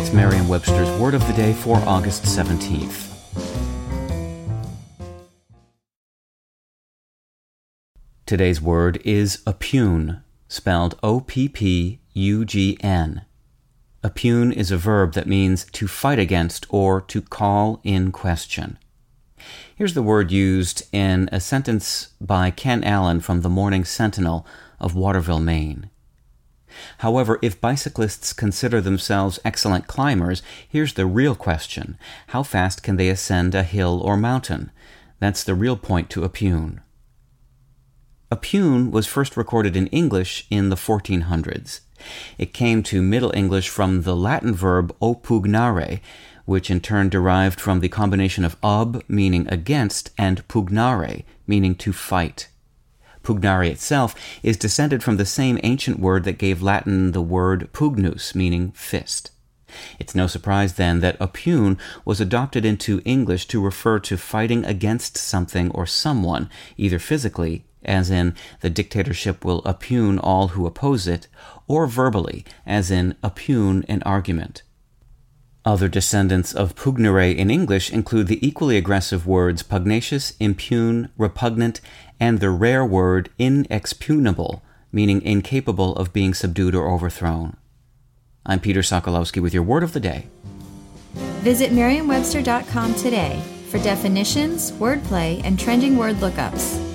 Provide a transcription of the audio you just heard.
It's Merriam Webster's Word of the Day for August 17th. Today's word is oppugn, spelled O P P U G N. Oppugn is a verb that means to fight against or to call in question. Here's the word used in a sentence by Ken Allen from the Morning Sentinel of Waterville, Maine. However, if bicyclists consider themselves excellent climbers, here's the real question how fast can they ascend a hill or mountain? That's the real point to oppugn. Oppugn was first recorded in English in the 1400s. It came to Middle English from the Latin verb oppugnare, which in turn derived from the combination of ob, meaning against, and pugnare, meaning to fight. Pugnare itself is descended from the same ancient word that gave Latin the word pugnus, meaning fist. It's no surprise then that oppugn was adopted into English to refer to fighting against something or someone, either physically as in the dictatorship will oppugn all who oppose it, or verbally, as in oppugn an argument. Other descendants of pugnare in English include the equally aggressive words pugnacious, impugn, repugnant, and the rare word inexpugnable, meaning incapable of being subdued or overthrown. I'm Peter Sokolowski with your word of the day. Visit merriam-webster.com today for definitions, wordplay, and trending word lookups.